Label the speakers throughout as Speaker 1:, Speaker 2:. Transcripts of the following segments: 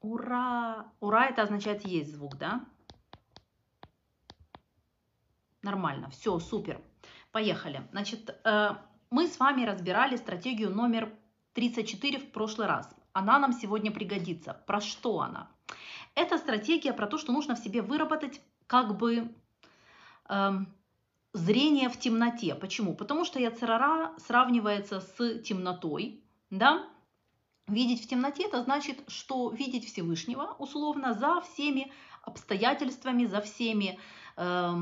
Speaker 1: Ура! Ура это означает есть звук, да? Нормально, все, супер. Поехали. Значит, э, мы с вами разбирали стратегию номер 34 в прошлый раз. Она нам сегодня пригодится. Про что она? Это стратегия про то, что нужно в себе выработать как бы э, зрение в темноте. Почему? Потому что яцерара сравнивается с темнотой, да? Видеть в темноте это значит, что видеть Всевышнего условно за всеми обстоятельствами, за всеми э,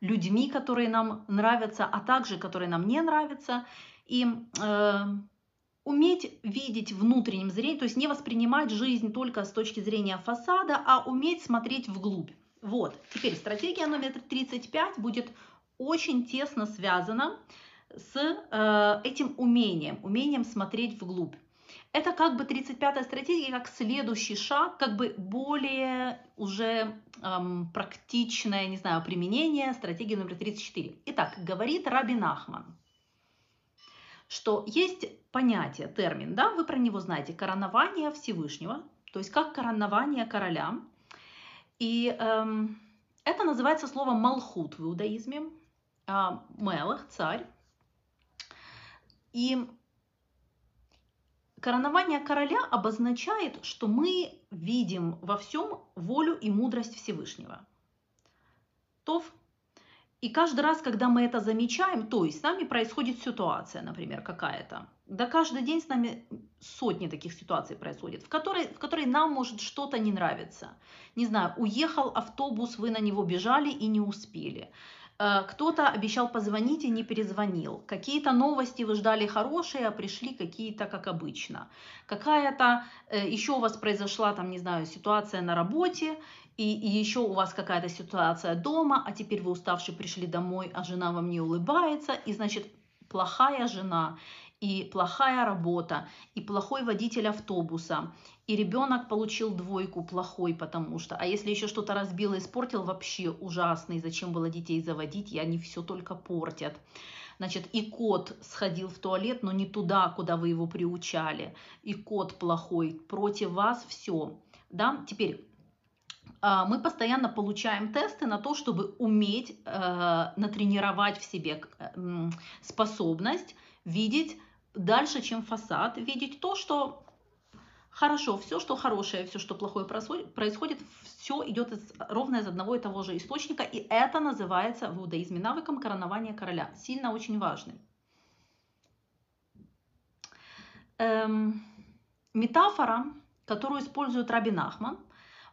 Speaker 1: людьми, которые нам нравятся, а также которые нам не нравятся. И э, уметь видеть внутренним зрением, то есть не воспринимать жизнь только с точки зрения фасада, а уметь смотреть вглубь. Вот, теперь стратегия номер 35 будет очень тесно связана с э, этим умением, умением смотреть вглубь. Это как бы 35-я стратегия, как следующий шаг, как бы более уже эм, практичное, не знаю, применение стратегии номер 34. Итак, говорит Раби Нахман, что есть понятие, термин, да, вы про него знаете, коронование Всевышнего, то есть как коронование короля. И эм, это называется слово малхут в иудаизме, э, мелах, царь. И Коронование короля обозначает, что мы видим во всем волю и мудрость Всевышнего. Тов. И каждый раз, когда мы это замечаем, то есть с нами происходит ситуация, например, какая-то, да каждый день с нами сотни таких ситуаций происходит, в которой, в которой нам может что-то не нравиться. Не знаю, уехал автобус, вы на него бежали и не успели. Э, кто-то обещал позвонить и не перезвонил. Какие-то новости вы ждали хорошие, а пришли какие-то, как обычно. Какая-то э, еще у вас произошла, там, не знаю, ситуация на работе, и, и еще у вас какая-то ситуация дома, а теперь вы уставшие пришли домой, а жена вам не улыбается, и, значит, плохая жена и плохая работа, и плохой водитель автобуса, и ребенок получил двойку плохой, потому что, а если еще что-то разбил и испортил, вообще ужасный, зачем было детей заводить, и они все только портят. Значит, и кот сходил в туалет, но не туда, куда вы его приучали, и кот плохой, против вас все. Да? Теперь а, мы постоянно получаем тесты на то, чтобы уметь э, натренировать в себе э, способность видеть дальше, чем фасад, видеть то, что хорошо, все, что хорошее, все, что плохое происходит, все идет из, ровно из одного и того же источника, и это называется в иудаизме навыком коронования короля. Сильно очень важный. Эм, метафора, которую использует Раби Нахман,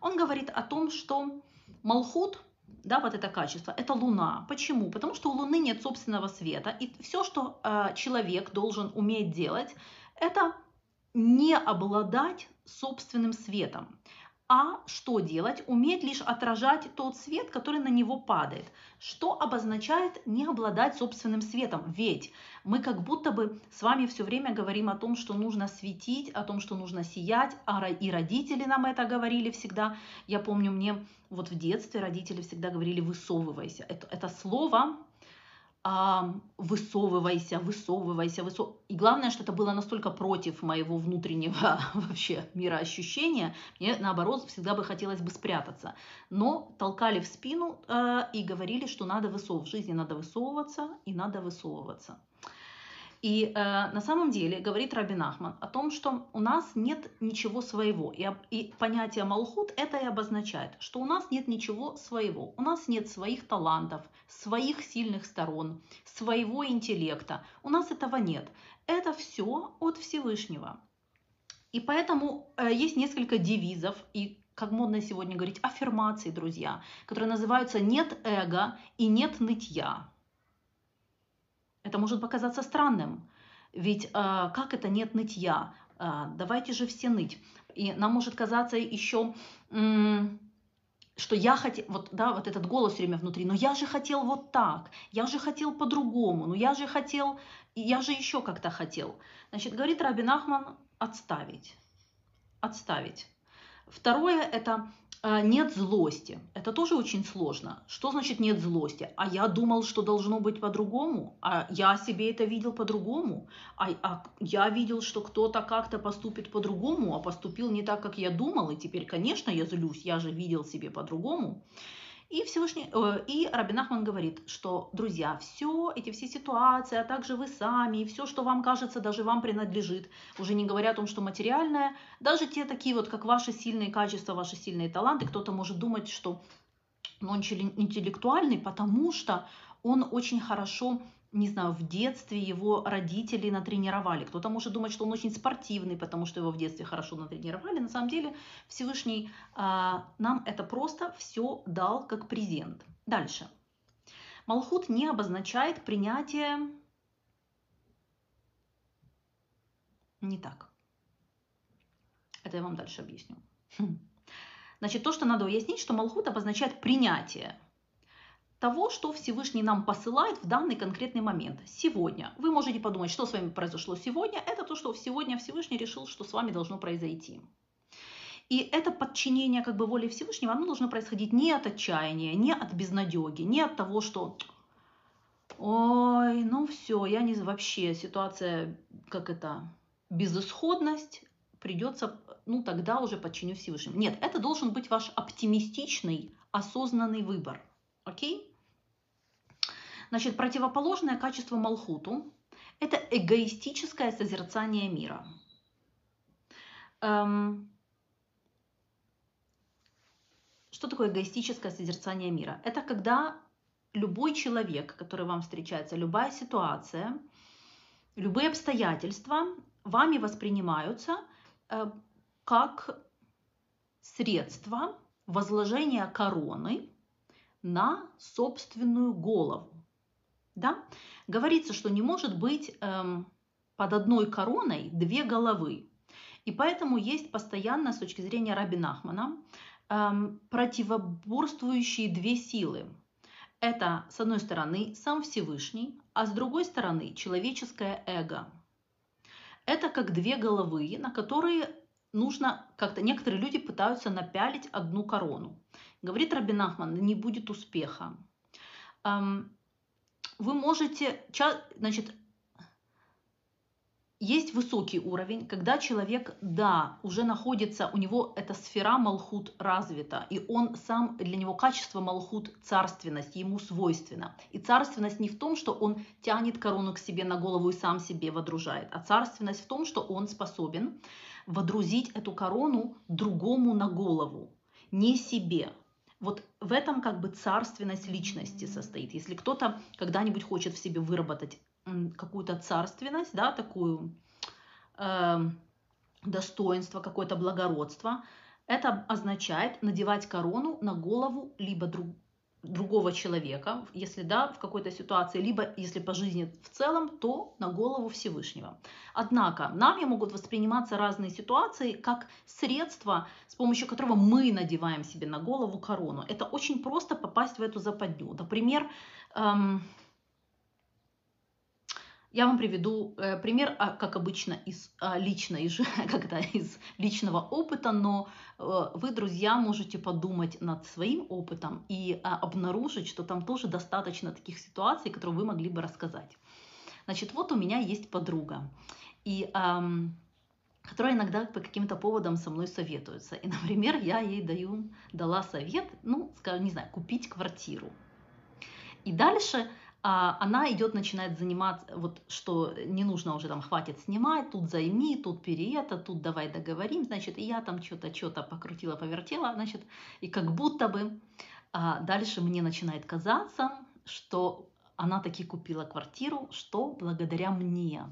Speaker 1: он говорит о том, что Малхут да, вот это качество, это Луна. Почему? Потому что у Луны нет собственного света, и все, что э, человек должен уметь делать, это не обладать собственным светом. А что делать? Уметь лишь отражать тот свет, который на него падает. Что обозначает не обладать собственным светом? Ведь мы как будто бы с вами все время говорим о том, что нужно светить, о том, что нужно сиять, а и родители нам это говорили всегда. Я помню, мне вот в детстве родители всегда говорили «высовывайся». Это, это слово высовывайся, высовывайся, высов... И главное, что это было настолько против моего внутреннего вообще мира ощущения, мне наоборот всегда бы хотелось бы спрятаться. Но толкали в спину э, и говорили, что надо высовываться, в жизни надо высовываться и надо высовываться. И э, на самом деле говорит Рабин Ахман о том, что у нас нет ничего своего. И, и понятие Малхут это и обозначает, что у нас нет ничего своего. У нас нет своих талантов, своих сильных сторон, своего интеллекта. У нас этого нет. Это все от Всевышнего. И поэтому э, есть несколько девизов и как модно сегодня говорить, аффирмации, друзья, которые называются «нет эго» и «нет нытья». Это может показаться странным, ведь э, как это нет нытья? Э, давайте же все ныть. И нам может казаться еще, что я хотел, вот, да, вот этот голос все время внутри, но я же хотел вот так, я же хотел по-другому, ну я же хотел, я же еще как-то хотел. Значит, говорит Рабин Ахман, отставить, отставить. Второе – это А, нет злости. Это тоже очень сложно. Что значит нет злости? А я думал, что должно быть по-другому. А я себе это видел по-другому. А, а я видел, что кто-то как-то поступит по-другому, а поступил не так, как я думал. И теперь, конечно, я злюсь. Я же видел себе по-другому. И Всевышний, э, и Рабин Ахман говорит, что, друзья, все эти все ситуации, а также вы сами, и все, что вам кажется, даже вам принадлежит, уже не говоря о том, что материальное, даже те такие вот, как ваши сильные качества, ваши сильные таланты, кто-то может думать, что он интеллектуальный, потому что он очень хорошо не знаю, в детстве его родители натренировали. Кто-то может думать, что он очень спортивный, потому что его в детстве хорошо натренировали. На самом деле Всевышний а, нам это просто все дал как презент. Дальше. Малхут не обозначает принятие... Не так. Это я вам дальше объясню. Хм. Значит, то, что надо уяснить, что Малхут обозначает принятие того, что Всевышний нам посылает в данный конкретный момент. Сегодня. Вы можете подумать, что с вами произошло сегодня. Это то, что сегодня Всевышний решил, что с вами должно произойти. И это подчинение как бы воле Всевышнего, оно должно происходить не от отчаяния, не от безнадеги, не от того, что ой, ну все, я не вообще, ситуация, как это, безысходность, придется, ну тогда уже подчиню Всевышнему. Нет, это должен быть ваш оптимистичный, осознанный выбор. Окей? Значит, противоположное качество Малхуту – это эгоистическое созерцание мира. Эм, что такое эгоистическое созерцание мира? Это когда любой человек, который вам встречается, любая ситуация, любые обстоятельства вами воспринимаются э, как средство возложения короны на собственную голову. Да? Говорится, что не может быть эм, под одной короной две головы. И поэтому есть постоянно, с точки зрения Раби Нахмана, эм, противоборствующие две силы. Это, с одной стороны, сам Всевышний, а с другой стороны, человеческое эго. Это как две головы, на которые нужно как-то... Некоторые люди пытаются напялить одну корону. Говорит Раби Нахман, не будет успеха. Эм, вы можете, значит, есть высокий уровень, когда человек, да, уже находится, у него эта сфера Малхут развита, и он сам, для него качество Малхут – царственность, ему свойственно. И царственность не в том, что он тянет корону к себе на голову и сам себе водружает, а царственность в том, что он способен водрузить эту корону другому на голову, не себе. Вот в этом как бы царственность личности состоит. Если кто-то когда-нибудь хочет в себе выработать какую-то царственность, да, такую э, достоинство, какое-то благородство, это означает надевать корону на голову либо друг, другого человека, если да, в какой-то ситуации, либо если по жизни в целом, то на голову Всевышнего. Однако нами могут восприниматься разные ситуации как средство, с помощью которого мы надеваем себе на голову корону. Это очень просто попасть в эту западню. Например, эм, я вам приведу э, пример, а, как обычно, из а, личной, когда из личного опыта, но э, вы, друзья, можете подумать над своим опытом и а, обнаружить, что там тоже достаточно таких ситуаций, которые вы могли бы рассказать. Значит, вот у меня есть подруга, и, эм, которая иногда по каким-то поводам со мной советуется. И, например, я ей даю, дала совет, ну, скажем, не знаю, купить квартиру. И дальше она идет, начинает заниматься, вот что не нужно уже там, хватит снимать, тут займи, тут пери это, тут давай договорим, значит, и я там что-то, что-то покрутила, повертела, значит, и как будто бы а дальше мне начинает казаться, что она таки купила квартиру, что благодаря мне.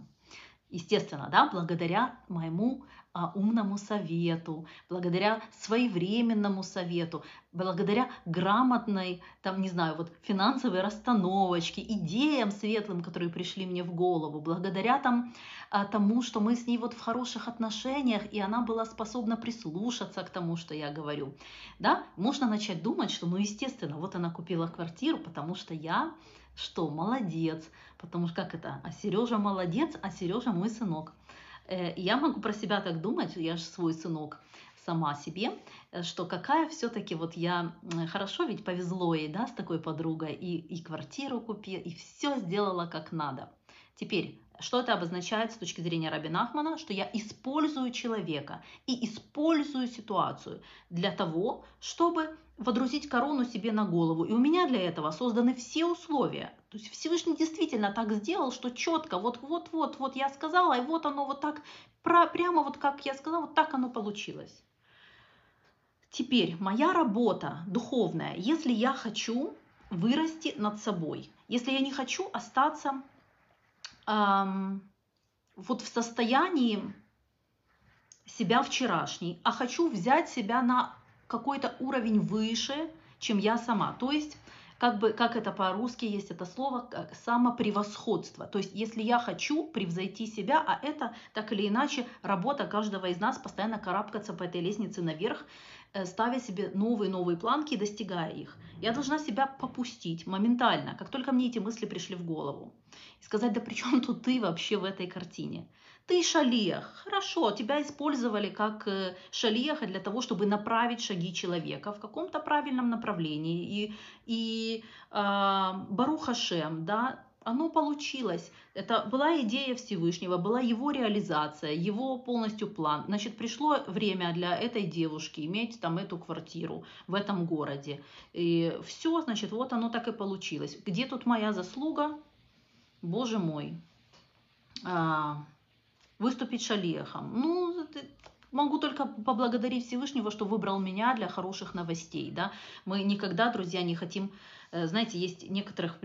Speaker 1: Естественно, да, благодаря моему а, умному совету, благодаря своевременному совету, благодаря грамотной, там, не знаю, вот финансовой расстановочке, идеям светлым, которые пришли мне в голову, благодаря там, а, тому, что мы с ней вот в хороших отношениях, и она была способна прислушаться к тому, что я говорю. Да, можно начать думать, что, ну, естественно, вот она купила квартиру, потому что я что, молодец, потому что как это, а Сережа молодец, а Сережа мой сынок. Э, я могу про себя так думать, я же свой сынок. сама себе, э, что какая все-таки вот я хорошо ведь повезло ей, да, с такой подругой, и, и квартиру купила, и все сделала как надо. Теперь, что это обозначает с точки зрения Раби Нахмана? Что я использую человека и использую ситуацию для того, чтобы водрузить корону себе на голову. И у меня для этого созданы все условия. То есть Всевышний действительно так сделал, что четко, вот-вот-вот, вот я сказала, и вот оно вот так, прямо вот как я сказала, вот так оно получилось. Теперь моя работа духовная, если я хочу вырасти над собой, если я не хочу остаться вот в состоянии себя вчерашней, а хочу взять себя на какой-то уровень выше, чем я сама. То есть, как бы, как это по-русски есть это слово, самопревосходство. То есть, если я хочу превзойти себя, а это так или иначе работа каждого из нас, постоянно карабкаться по этой лестнице наверх, Э, ставя себе новые-новые планки и достигая их. Я должна себя попустить моментально, как только мне эти мысли пришли в голову. И сказать, да при чем тут ты вообще в этой картине? Ты шалиях. Хорошо, тебя использовали как э, шалиаха для того, чтобы направить шаги человека в каком-то правильном направлении. И, и э, Барухашем, да, оно получилось. Это была идея Всевышнего, была его реализация, его полностью план. Значит, пришло время для этой девушки иметь там эту квартиру в этом городе. И все, значит, вот оно так и получилось. Где тут моя заслуга? Боже мой. А, выступить шалехом. Ну, Могу только поблагодарить Всевышнего, что выбрал меня для хороших новостей. Да? Мы никогда, друзья, не хотим знаете, есть некоторых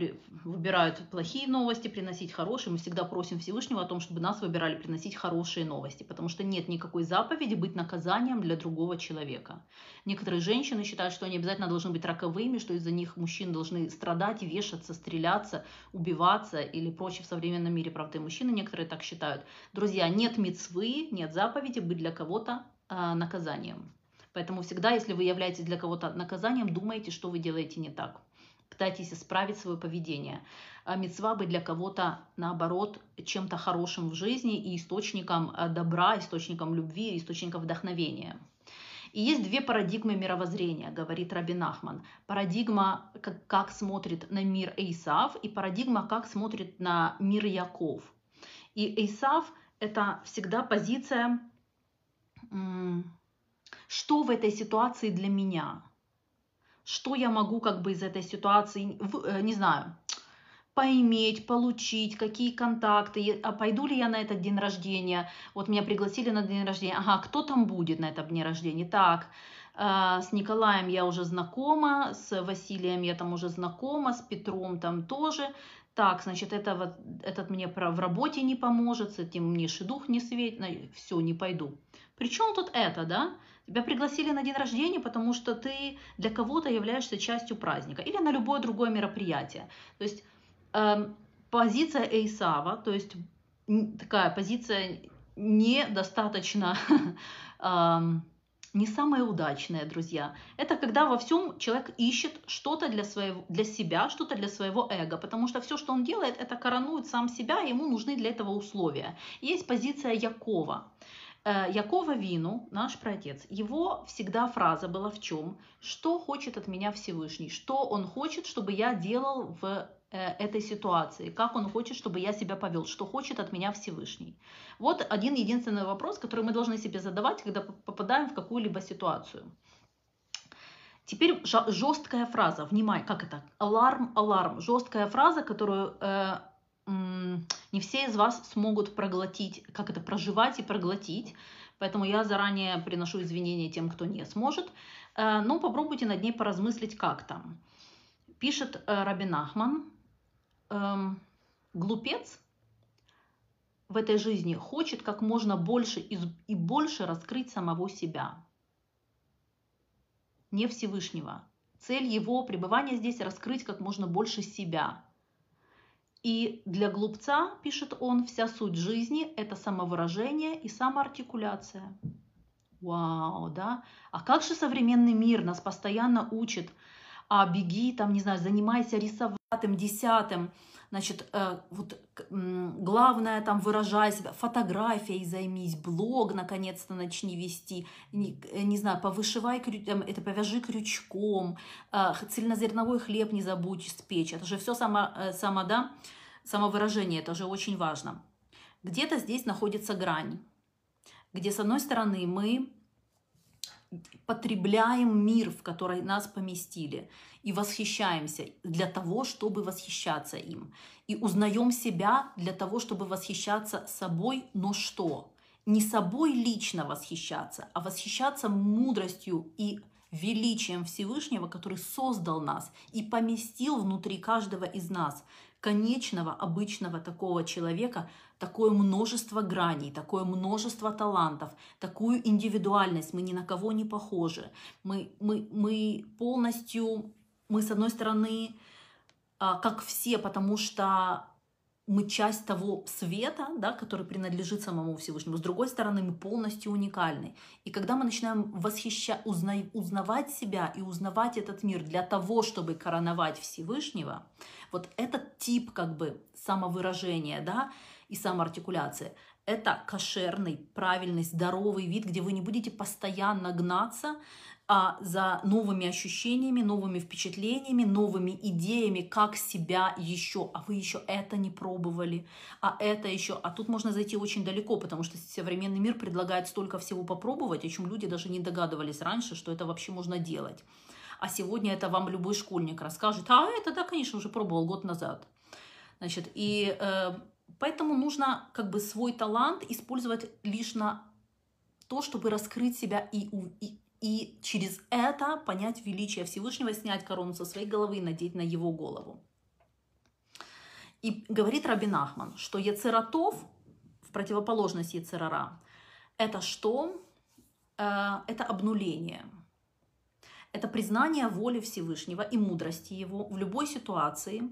Speaker 1: выбирают плохие новости приносить хорошие. Мы всегда просим Всевышнего о том, чтобы нас выбирали приносить хорошие новости, потому что нет никакой заповеди быть наказанием для другого человека. Некоторые женщины считают, что они обязательно должны быть роковыми, что из-за них мужчины должны страдать, вешаться, стреляться, убиваться или прочее в современном мире. Правда, и мужчины некоторые так считают. Друзья, нет мецвы, нет заповеди быть для кого-то э, наказанием. Поэтому всегда, если вы являетесь для кого-то наказанием, думайте, что вы делаете не так пытайтесь исправить свое поведение. А мецва быть для кого-то, наоборот, чем-то хорошим в жизни и источником э, добра, источником любви, источником вдохновения. И есть две парадигмы мировоззрения, говорит Рабин Ахман. Парадигма, как, как смотрит на мир Эйсав, и парадигма, как смотрит на мир Яков. И Эйсав – это всегда позиция, что в этой ситуации для меня – что я могу как бы из этой ситуации, э, не знаю, поиметь, получить, какие контакты, а пойду ли я на этот день рождения, вот меня пригласили на день рождения, ага, кто там будет на этом дне рождения, так, э, с Николаем я уже знакома, с Василием я там уже знакома, с Петром там тоже, так, значит, это вот, этот мне в работе не поможет, с этим мне шедух не светит, все, не пойду. Причем тут это, да? Тебя пригласили на день рождения, потому что ты для кого-то являешься частью праздника или на любое другое мероприятие. То есть э, позиция Эйсава, то есть такая позиция недостаточно, э, не самая удачная, друзья. Это когда во всем человек ищет что-то для, своего, для себя, что-то для своего эго, потому что все, что он делает, это коронует сам себя, и ему нужны для этого условия. Есть позиция Якова. Э, Якова Вину, наш праотец, его всегда фраза была в чем? Что хочет от меня Всевышний? Что он хочет, чтобы я делал в э, этой ситуации? Как он хочет, чтобы я себя повел? Что хочет от меня Всевышний? Вот один единственный вопрос, который мы должны себе задавать, когда попадаем в какую-либо ситуацию. Теперь жесткая фраза. Внимание, как это? Аларм, аларм. Жесткая фраза, которую э, не все из вас смогут проглотить, как это проживать и проглотить. Поэтому я заранее приношу извинения тем, кто не сможет. Э, но попробуйте над ней поразмыслить как-то. Пишет э, Рабин Ахман, эм, глупец в этой жизни хочет как можно больше и больше раскрыть самого себя, не Всевышнего. Цель его пребывания здесь раскрыть как можно больше себя, и для глупца, пишет он, вся суть жизни – это самовыражение и самоартикуляция. Вау, да? А как же современный мир нас постоянно учит, а беги, там, не знаю, занимайся рисованием, десятым, значит, э, вот главное там выражай себя, фотографией займись, блог наконец-то начни вести, не, э, не знаю, повышивай, это повяжи крючком, э, цельнозерновой хлеб не забудь спечь, это же все само, само, да, самовыражение, это же очень важно. Где-то здесь находится грань, где с одной стороны мы потребляем мир, в который нас поместили, и восхищаемся для того, чтобы восхищаться им. И узнаем себя для того, чтобы восхищаться собой, но что? Не собой лично восхищаться, а восхищаться мудростью и величием Всевышнего, который создал нас и поместил внутри каждого из нас, конечного, обычного такого человека, такое множество граней, такое множество талантов, такую индивидуальность. Мы ни на кого не похожи. Мы, мы, мы полностью, мы с одной стороны, а, как все, потому что мы часть того света, да, который принадлежит самому Всевышнему. С другой стороны, мы полностью уникальны. И когда мы начинаем восхища... узна... узнавать себя и узнавать этот мир для того, чтобы короновать Всевышнего, вот этот тип как бы самовыражения, да, и самоартикуляции. Это кошерный, правильный, здоровый вид, где вы не будете постоянно гнаться а, за новыми ощущениями, новыми впечатлениями, новыми идеями, как себя еще, а вы еще это не пробовали, а это еще, а тут можно зайти очень далеко, потому что современный мир предлагает столько всего попробовать, о чем люди даже не догадывались раньше, что это вообще можно делать. А сегодня это вам любой школьник расскажет, а это, да, конечно, уже пробовал год назад. Значит, и э, Поэтому нужно как бы свой талант использовать лишь на то, чтобы раскрыть себя и, и, и через это понять величие Всевышнего, снять корону со своей головы и надеть на его голову. И говорит Рабин Ахман, что Ецератов, в противоположность Ецерара, это что? Э, это обнуление. Это признание воли Всевышнего и мудрости Его в любой ситуации.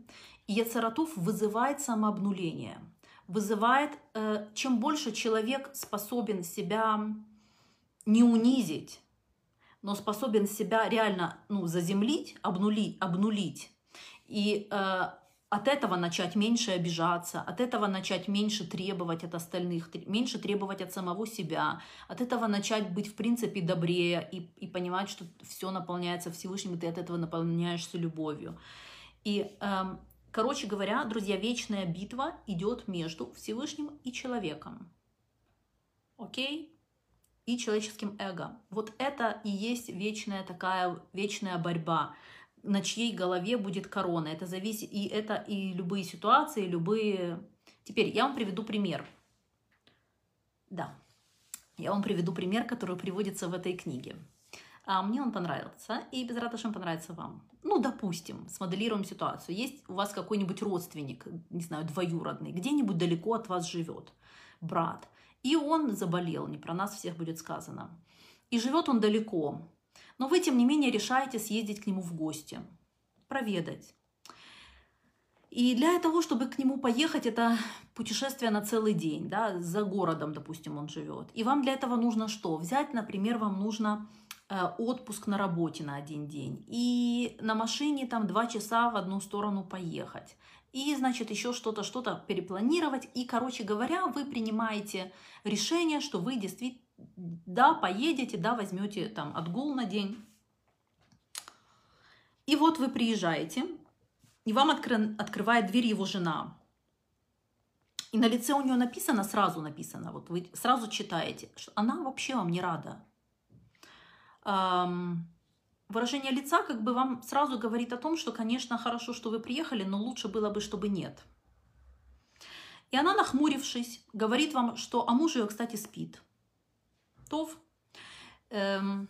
Speaker 1: И Ецератов вызывает самообнуление – вызывает, э, чем больше человек способен себя не унизить, но способен себя реально ну, заземлить, обнулить, обнулить и э, от этого начать меньше обижаться, от этого начать меньше требовать от остальных, меньше требовать от самого себя, от этого начать быть в принципе добрее и, и понимать, что все наполняется Всевышним, и ты от этого наполняешься любовью. И э, Короче говоря, друзья, вечная битва идет между Всевышним и человеком. Окей? И человеческим эго. Вот это и есть вечная такая, вечная борьба на чьей голове будет корона. Это зависит, и это и любые ситуации, любые... Теперь я вам приведу пример. Да, я вам приведу пример, который приводится в этой книге. А мне он понравился, и без радошем понравится вам. Ну, допустим, смоделируем ситуацию. Есть у вас какой-нибудь родственник, не знаю, двоюродный, где-нибудь далеко от вас живет, брат. И он заболел, не про нас всех будет сказано. И живет он далеко. Но вы, тем не менее, решаете съездить к нему в гости, проведать. И для того, чтобы к нему поехать, это путешествие на целый день, да, за городом, допустим, он живет. И вам для этого нужно что? Взять, например, вам нужно Э, отпуск на работе на один день. И на машине там два часа в одну сторону поехать. И, значит, еще что-то, что-то перепланировать. И, короче говоря, вы принимаете решение, что вы действительно, да, поедете, да, возьмете там отгул на день. И вот вы приезжаете, и вам откры, открывает дверь его жена. И на лице у нее написано, сразу написано, вот вы сразу читаете, что она вообще вам не рада выражение лица как бы вам сразу говорит о том, что, конечно, хорошо, что вы приехали, но лучше было бы, чтобы нет. И она, нахмурившись, говорит вам, что а муж ее, кстати, спит. Тов. Эм,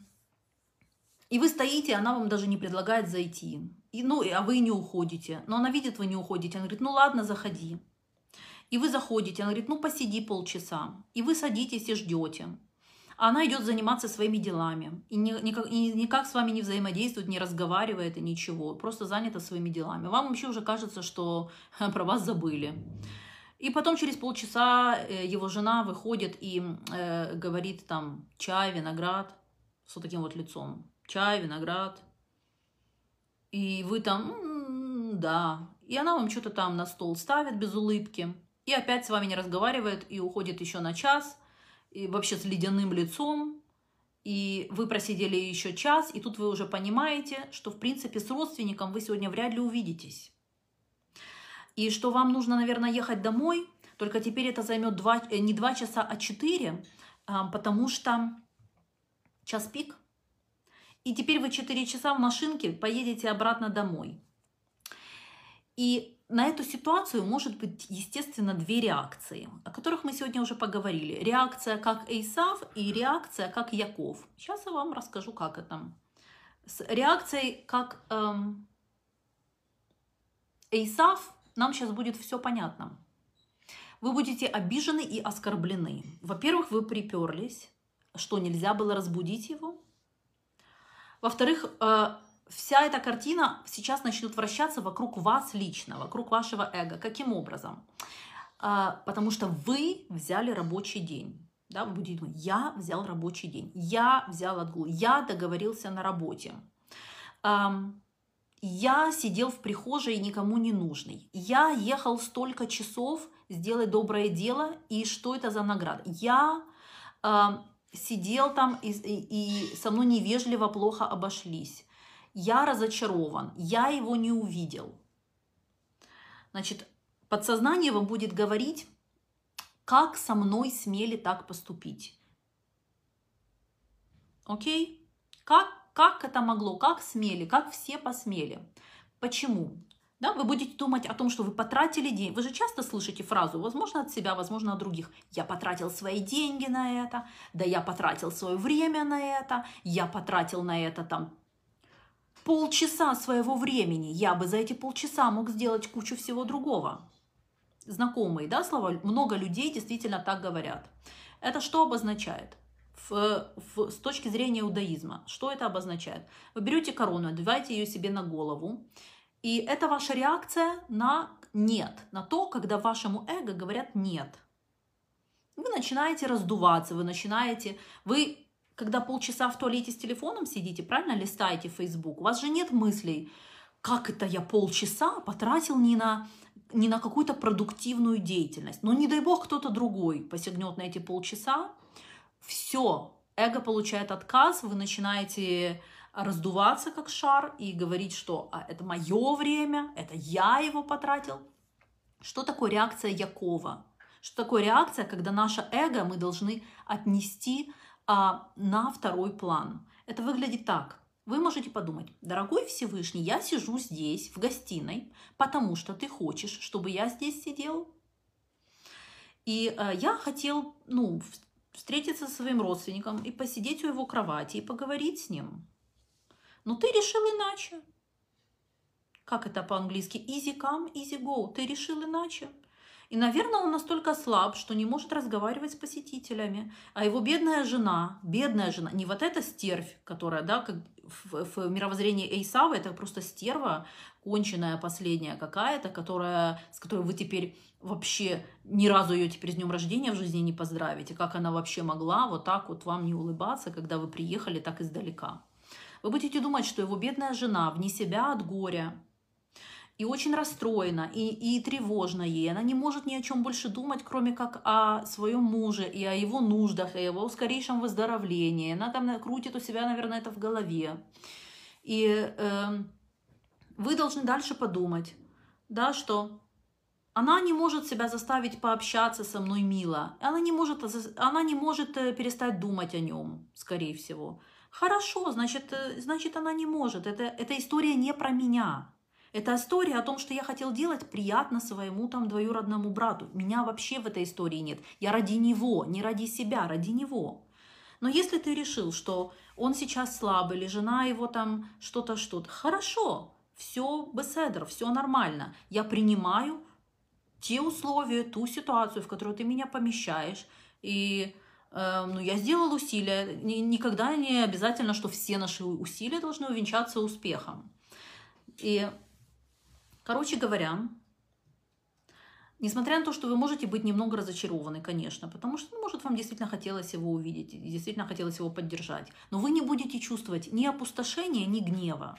Speaker 1: и вы стоите, она вам даже не предлагает зайти. И, ну, а вы не уходите. Но она видит, вы не уходите. Она говорит, ну ладно, заходи. И вы заходите. Она говорит, ну посиди полчаса. И вы садитесь и ждете она идет заниматься своими делами. И никак, и никак с вами не взаимодействует, не разговаривает и ничего. Просто занята своими делами. Вам вообще уже кажется, что про вас забыли. И потом через полчаса э, его жена выходит и э, говорит там чай, виноград с вот таким вот лицом. Чай, виноград. И вы там, м-м, да. и она вам что-то там на стол ставит без улыбки, и опять с вами не разговаривает, и уходит еще на час, и вообще с ледяным лицом, и вы просидели еще час, и тут вы уже понимаете, что, в принципе, с родственником вы сегодня вряд ли увидитесь. И что вам нужно, наверное, ехать домой, только теперь это займет 2, э, не 2 часа, а 4, а, потому что час пик. И теперь вы 4 часа в машинке поедете обратно домой. И на эту ситуацию может быть, естественно, две реакции, о которых мы сегодня уже поговорили. Реакция как Эйсав и реакция как Яков. Сейчас я вам расскажу, как это. С реакцией как эм, Эйсав нам сейчас будет все понятно. Вы будете обижены и оскорблены. Во-первых, вы приперлись, что нельзя было разбудить его. Во-вторых, э, вся эта картина сейчас начнет вращаться вокруг вас лично, вокруг вашего эго. Каким образом? Э, потому что вы взяли рабочий день. Да, вы будете думать, я взял рабочий день, я взял отгул, я договорился на работе. Я сидел в прихожей никому не нужный. Я ехал столько часов сделать доброе дело, и что это за награда? Я э, сидел там, и, и, и со мной невежливо плохо обошлись. Я разочарован, я его не увидел. Значит, подсознание вам будет говорить, как со мной смели так поступить. Окей? Как как это могло? Как смели? Как все посмели? Почему? Да, вы будете думать о том, что вы потратили деньги. Вы же часто слышите фразу, возможно, от себя, возможно, от других. Я потратил свои деньги на это, да я потратил свое время на это, я потратил на это там полчаса своего времени. Я бы за эти полчаса мог сделать кучу всего другого. Знакомые, да, слова? Много людей действительно так говорят. Это что обозначает? В, в, с точки зрения иудаизма. Что это обозначает? Вы берете корону, одеваете ее себе на голову, и это ваша реакция на нет, на то, когда вашему эго говорят нет. Вы начинаете раздуваться, вы начинаете, вы когда полчаса в туалете с телефоном сидите, правильно листаете Facebook, у вас же нет мыслей, как это я полчаса потратил не на, не на какую-то продуктивную деятельность. Но не дай бог кто-то другой посягнет на эти полчаса, все, эго получает отказ, вы начинаете раздуваться как шар и говорить, что а, это мое время, это я его потратил. Что такое реакция Якова? Что такое реакция, когда наше эго мы должны отнести а, на второй план? Это выглядит так. Вы можете подумать, дорогой Всевышний, я сижу здесь, в гостиной, потому что ты хочешь, чтобы я здесь сидел. И э, я хотел, ну, встретиться со своим родственником и посидеть у его кровати и поговорить с ним. Но ты решил иначе. Как это по-английски? Easy come, easy go. Ты решил иначе. И, наверное, он настолько слаб, что не может разговаривать с посетителями. А его бедная жена, бедная жена, не вот эта стервь, которая, да, как в, в мировоззрении Эйсава, это просто стерва, конченая последняя какая-то, которая, с которой вы теперь вообще ни разу ее теперь с днем рождения в жизни не поздравите. Как она вообще могла вот так вот вам не улыбаться, когда вы приехали так издалека? Вы будете думать, что его бедная жена вне себя от горя, и очень расстроена, и, и тревожна ей. Она не может ни о чем больше думать, кроме как о своем муже и о его нуждах, и о его скорейшем выздоровлении. Она там крутит у себя, наверное, это в голове. И э, вы должны дальше подумать, да, что она не может себя заставить пообщаться со мной мило. Она не может, она не может э, перестать думать о нем, скорее всего. Хорошо, значит, э, значит она не может. Это, эта история не про меня. Это история о том, что я хотел делать приятно своему там двоюродному брату. Меня вообще в этой истории нет. Я ради него, не ради себя, ради него. Но если ты решил, что он сейчас слабый, или жена его там что-то, что-то, хорошо, все беседер, все нормально. Я принимаю те условия, ту ситуацию, в которую ты меня помещаешь. И э, ну, я сделал усилия. Никогда не обязательно, что все наши усилия должны увенчаться успехом. И, короче говоря, Несмотря на то, что вы можете быть немного разочарованы, конечно, потому что, ну, может, вам действительно хотелось его увидеть, действительно хотелось его поддержать, но вы не будете чувствовать ни опустошения, ни гнева.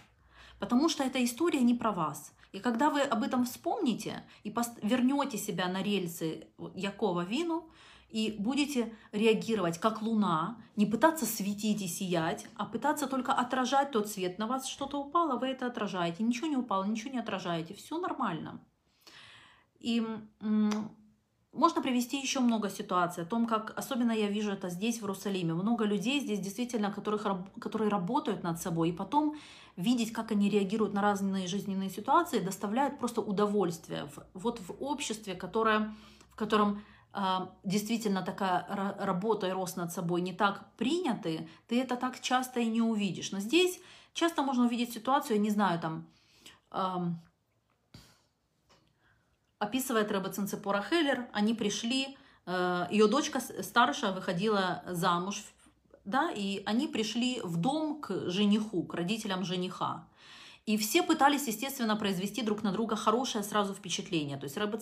Speaker 1: Потому что эта история не про вас. И когда вы об этом вспомните и вернете себя на рельсы Якова Вину, и будете реагировать как луна, не пытаться светить и сиять, а пытаться только отражать тот свет. На вас что-то упало, вы это отражаете. Ничего не упало, ничего не отражаете. Все нормально. И можно привести еще много ситуаций о том, как, особенно я вижу это здесь, в Иерусалиме, много людей здесь действительно, которых, которые работают над собой, и потом видеть, как они реагируют на разные жизненные ситуации, доставляет просто удовольствие. Вот в обществе, которое, в котором а, действительно такая работа и рост над собой не так приняты, ты это так часто и не увидишь. Но здесь часто можно увидеть ситуацию, я не знаю, там, описывает Рэба Цинцепора Хеллер, они пришли, э, ее дочка старшая выходила замуж, да, и они пришли в дом к жениху, к родителям жениха. И все пытались, естественно, произвести друг на друга хорошее сразу впечатление. То есть Рэбе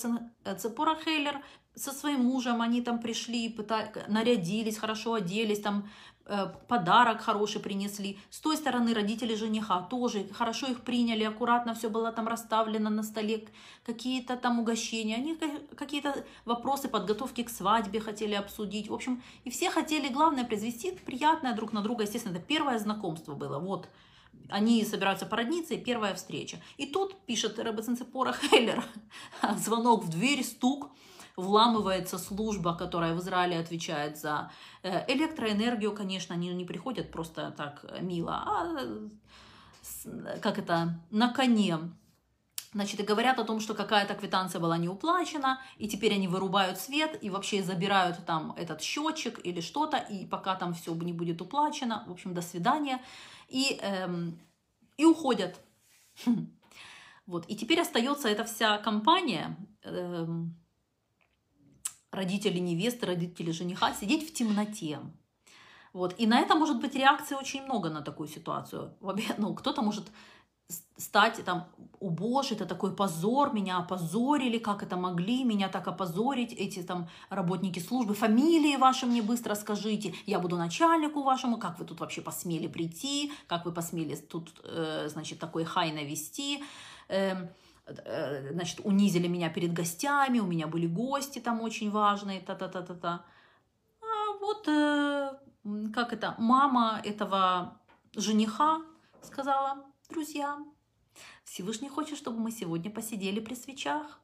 Speaker 1: Цепора Хейлер со своим мужем, они там пришли, пытались, нарядились, хорошо оделись, там подарок хороший принесли. С той стороны родители жениха тоже хорошо их приняли, аккуратно все было там расставлено на столе, какие-то там угощения. Они какие-то вопросы подготовки к свадьбе хотели обсудить. В общем, и все хотели, главное, произвести приятное друг на друга. Естественно, это первое знакомство было. Вот они собираются породниться, и первая встреча. И тут, пишет Рабацинцепора Хейлер, звонок в дверь, стук, вламывается служба, которая в Израиле отвечает за э, электроэнергию, конечно, они не приходят просто так мило, а как это, на коне. Значит, и говорят о том, что какая-то квитанция была не уплачена, и теперь они вырубают свет и вообще забирают там этот счетчик или что-то, и пока там все не будет уплачено, в общем, до свидания и, эм, и уходят. Вот. И теперь остается эта вся компания, эм, родители невесты, родители жениха, сидеть в темноте. Вот. И на это может быть реакции очень много на такую ситуацию. Ну, кто-то может стать там, о боже, это такой позор, меня опозорили, как это могли меня так опозорить, эти там работники службы, фамилии ваши мне быстро скажите, я буду начальнику вашему, как вы тут вообще посмели прийти, как вы посмели тут, э, значит, такой хай навести, э, значит, унизили меня перед гостями, у меня были гости там очень важные, та-та-та-та-та. А вот, э, как это, мама этого жениха сказала, друзья, Всевышний хочет, чтобы мы сегодня посидели при свечах.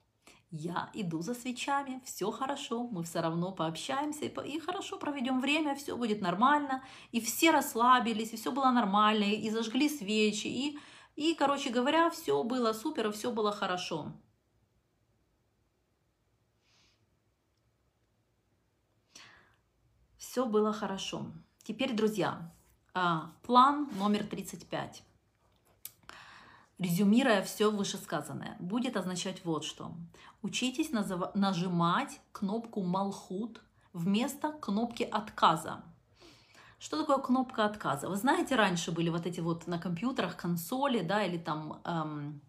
Speaker 1: Я иду за свечами, все хорошо, мы все равно пообщаемся и, хорошо проведем время, все будет нормально. И все расслабились, и все было нормально, и зажгли свечи, и, и короче говоря, все было супер, все было хорошо. Все было хорошо. Теперь, друзья, а, план номер 35 резюмируя все вышесказанное, будет означать вот что. Учитесь нажимать кнопку «Малхут» вместо кнопки отказа. Что такое кнопка отказа? Вы знаете, раньше были вот эти вот на компьютерах консоли, да, или там эм,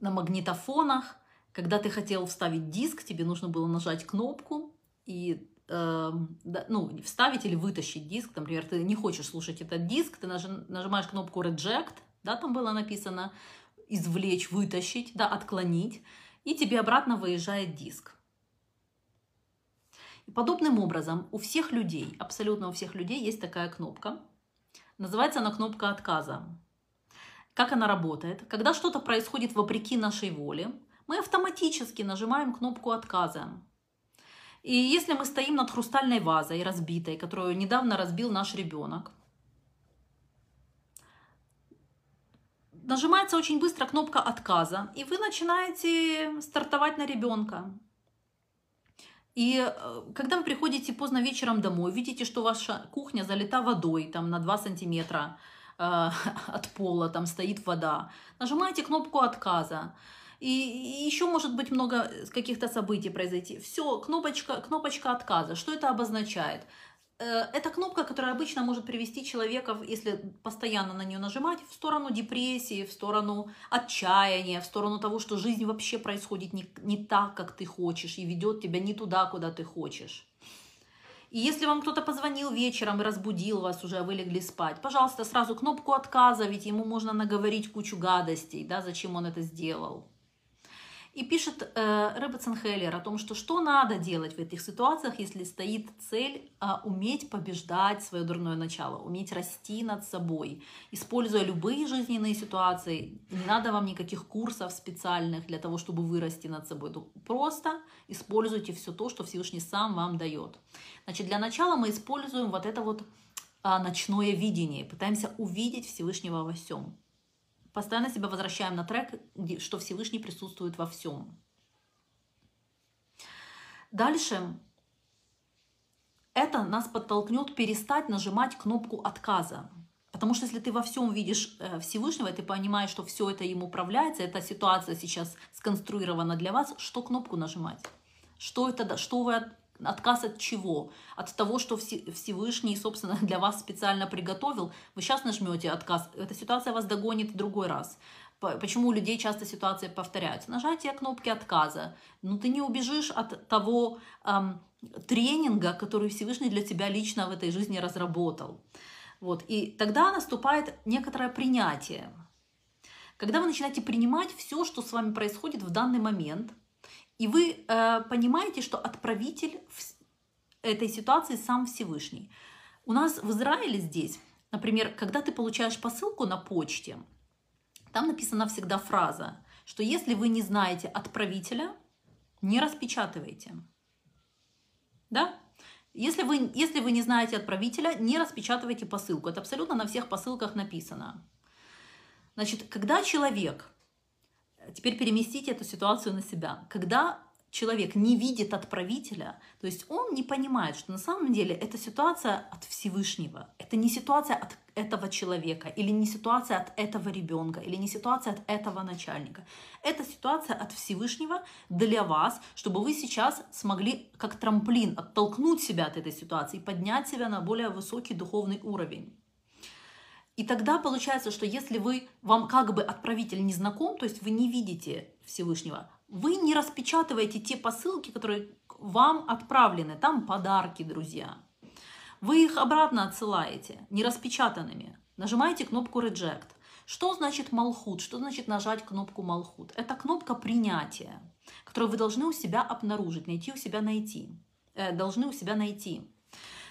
Speaker 1: на магнитофонах, когда ты хотел вставить диск, тебе нужно было нажать кнопку и э, ну, вставить или вытащить диск. Например, ты не хочешь слушать этот диск, ты нажимаешь кнопку Reject, да, там было написано извлечь, вытащить, да, отклонить, и тебе обратно выезжает диск. И подобным образом у всех людей, абсолютно у всех людей есть такая кнопка. Называется она кнопка отказа. Как она работает? Когда что-то происходит вопреки нашей воле, мы автоматически нажимаем кнопку отказа. И если мы стоим над хрустальной вазой разбитой, которую недавно разбил наш ребенок, нажимается очень быстро кнопка отказа, и вы начинаете стартовать на ребенка. И э, когда вы приходите поздно вечером домой, видите, что ваша кухня залита водой там, на 2 сантиметра э, от пола, там стоит вода, нажимаете кнопку отказа. И, и еще может быть много каких-то событий произойти. Все, кнопочка, кнопочка отказа. Что это обозначает? Э, это кнопка, которая обычно может привести человека, если постоянно на нее нажимать, в сторону депрессии, в сторону отчаяния, в сторону того, что жизнь вообще происходит не, не так, как ты хочешь, и ведет тебя не туда, куда ты хочешь. И если вам кто-то позвонил вечером и разбудил вас уже, а вы легли спать, пожалуйста, сразу кнопку отказа, ведь ему можно наговорить кучу гадостей, да, зачем он это сделал. И пишет э, Рэббетсон о том, что что надо делать в этих ситуациях, если стоит цель э, уметь побеждать свое дурное начало, уметь расти над собой, используя любые жизненные ситуации. Не надо вам никаких курсов специальных для того, чтобы вырасти над собой. Просто используйте все то, что Всевышний сам вам дает. Значит, для начала мы используем вот это вот э, ночное видение, пытаемся увидеть Всевышнего во всем постоянно себя возвращаем на трек, что Всевышний присутствует во всем. Дальше это нас подтолкнет перестать нажимать кнопку отказа. Потому что если ты во всем видишь э, Всевышнего, и ты понимаешь, что все это им управляется, эта ситуация сейчас сконструирована для вас, что кнопку нажимать? Что это, что вы Отказ от чего? От того, что Всевышний, собственно, для вас специально приготовил. Вы сейчас нажмете отказ. Эта ситуация вас догонит в другой раз. Почему у людей часто ситуации повторяются? Нажатие кнопки отказа. Но ну, ты не убежишь от того эм, тренинга, который Всевышний для тебя лично в этой жизни разработал. Вот. И тогда наступает некоторое принятие. Когда вы начинаете принимать все, что с вами происходит в данный момент – и вы э, понимаете, что отправитель этой ситуации сам Всевышний. У нас в Израиле здесь, например, когда ты получаешь посылку на почте, там написана всегда фраза, что если вы не знаете отправителя, не распечатывайте. Да? Если вы, если вы не знаете отправителя, не распечатывайте посылку. Это абсолютно на всех посылках написано. Значит, когда человек Теперь переместите эту ситуацию на себя. Когда человек не видит отправителя, то есть он не понимает, что на самом деле эта ситуация от Всевышнего, это не ситуация от этого человека, или не ситуация от этого ребенка, или не ситуация от этого начальника. Это ситуация от Всевышнего для вас, чтобы вы сейчас смогли как трамплин оттолкнуть себя от этой ситуации, поднять себя на более высокий духовный уровень. И тогда получается, что если вы, вам как бы отправитель не знаком, то есть вы не видите Всевышнего, вы не распечатываете те посылки, которые вам отправлены, там подарки, друзья. Вы их обратно отсылаете, не распечатанными. Нажимаете кнопку Reject. Что значит Малхут? Что значит нажать кнопку Малхут? Это кнопка принятия, которую вы должны у себя обнаружить, найти у себя найти. Э, должны у себя найти.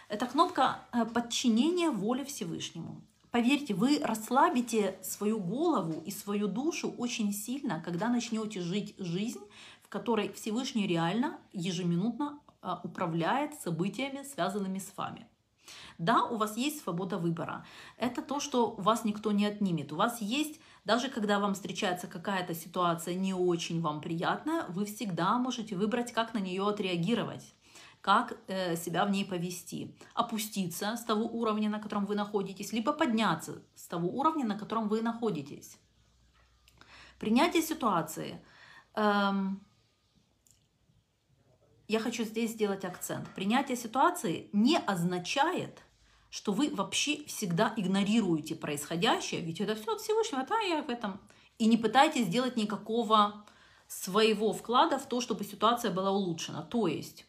Speaker 1: Это кнопка э, подчинения воле Всевышнему. Поверьте, вы расслабите свою голову и свою душу очень сильно, когда начнете жить жизнь, в которой Всевышний реально ежеминутно а, управляет событиями, связанными с вами. Да, у вас есть свобода выбора. Это то, что у вас никто не отнимет. У вас есть, даже когда вам встречается какая-то ситуация не очень вам приятная, вы всегда можете выбрать, как на нее отреагировать как э, себя в ней повести. Опуститься с того уровня, на котором вы находитесь, либо подняться с того уровня, на котором вы находитесь. Принятие ситуации. Эм, я хочу здесь сделать акцент. Принятие ситуации не означает, что вы вообще всегда игнорируете происходящее, ведь это все от Всевышнего, да, я в этом. И не пытайтесь сделать никакого своего вклада в то, чтобы ситуация была улучшена. То есть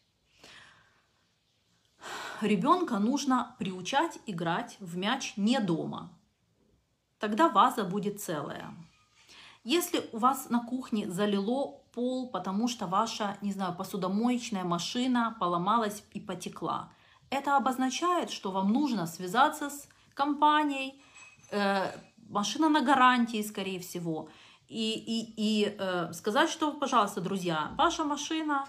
Speaker 1: ребенка нужно приучать играть в мяч не дома. Тогда ваза будет целая. Если у вас на кухне залило пол, потому что ваша, не знаю, посудомоечная машина поломалась и потекла, это обозначает, что вам нужно связаться с компанией, э, машина на гарантии, скорее всего, и, и, и э, сказать, что, пожалуйста, друзья, ваша машина,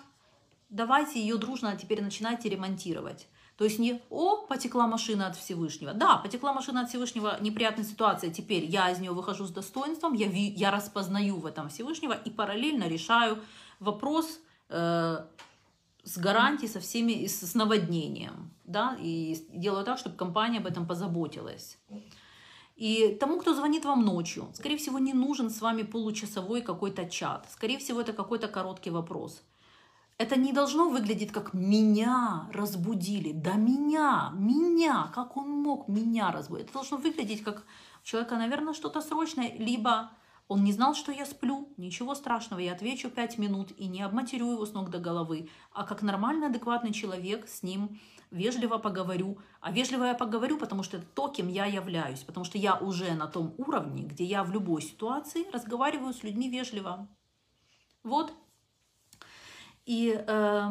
Speaker 1: давайте ее дружно теперь начинайте ремонтировать. То есть не «О, потекла машина от Всевышнего». Да, потекла машина от Всевышнего, неприятная ситуация. Теперь я из нее выхожу с достоинством, я, я распознаю в этом Всевышнего и параллельно решаю вопрос э, с гарантией, со всеми, с, с наводнением. Да, и делаю так, чтобы компания об этом позаботилась. И тому, кто звонит вам ночью, скорее всего, не нужен с вами получасовой какой-то чат. Скорее всего, это какой-то короткий вопрос. Это не должно выглядеть как «меня разбудили». Да меня, меня, как он мог меня разбудить? Это должно выглядеть как у человека, наверное, что-то срочное, либо Он не знал, что я сплю, ничего страшного, я отвечу 5 минут и не обматерю его с ног до головы, а как нормальный, адекватный человек с ним вежливо поговорю. А вежливо я поговорю, потому что это то, кем я являюсь, потому что я уже на том уровне, где я в любой ситуации разговариваю с людьми вежливо. Вот. И э,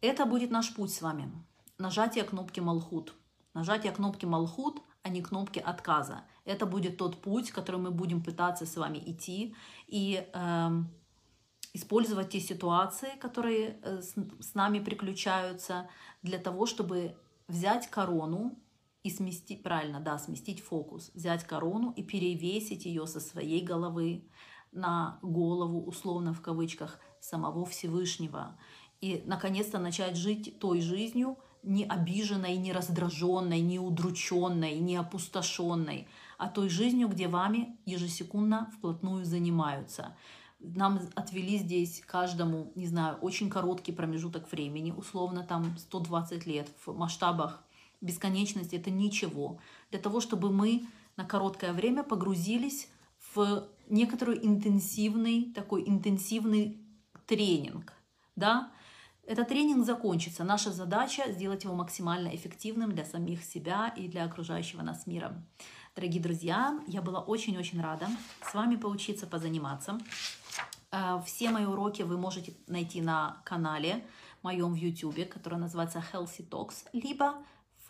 Speaker 1: это будет наш путь с вами. Нажатие кнопки Малхут. Нажатие кнопки Малхут, а не кнопки отказа. Это будет тот путь, который мы будем пытаться с вами идти и э, использовать те ситуации, которые э, с, с нами приключаются, для того, чтобы взять корону и сместить, правильно, да, сместить фокус, взять корону и перевесить ее со своей головы на голову, условно в кавычках, самого Всевышнего. И, наконец-то, начать жить той жизнью, не обиженной, не раздраженной, не удрученной, не опустошенной, а той жизнью, где вами ежесекундно вплотную занимаются. Нам отвели здесь каждому, не знаю, очень короткий промежуток времени, условно там 120 лет в масштабах бесконечности, это ничего. Для того, чтобы мы на короткое время погрузились в некоторый интенсивный, такой интенсивный тренинг, да, этот тренинг закончится. Наша задача сделать его максимально эффективным для самих себя и для окружающего нас мира. Дорогие друзья, я была очень-очень рада с вами поучиться, позаниматься. Э, все мои уроки вы можете найти на канале моем в YouTube, который называется Healthy Talks, либо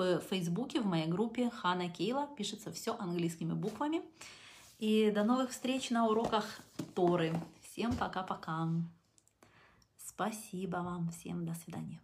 Speaker 1: в Фейсбуке, в моей группе Хана Кейла. Пишется все английскими буквами. И до новых встреч на уроках Торы. Всем пока-пока. Спасибо вам всем. До свидания.